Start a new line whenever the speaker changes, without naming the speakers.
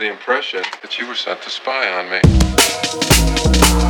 The impression that you were sent to spy on me.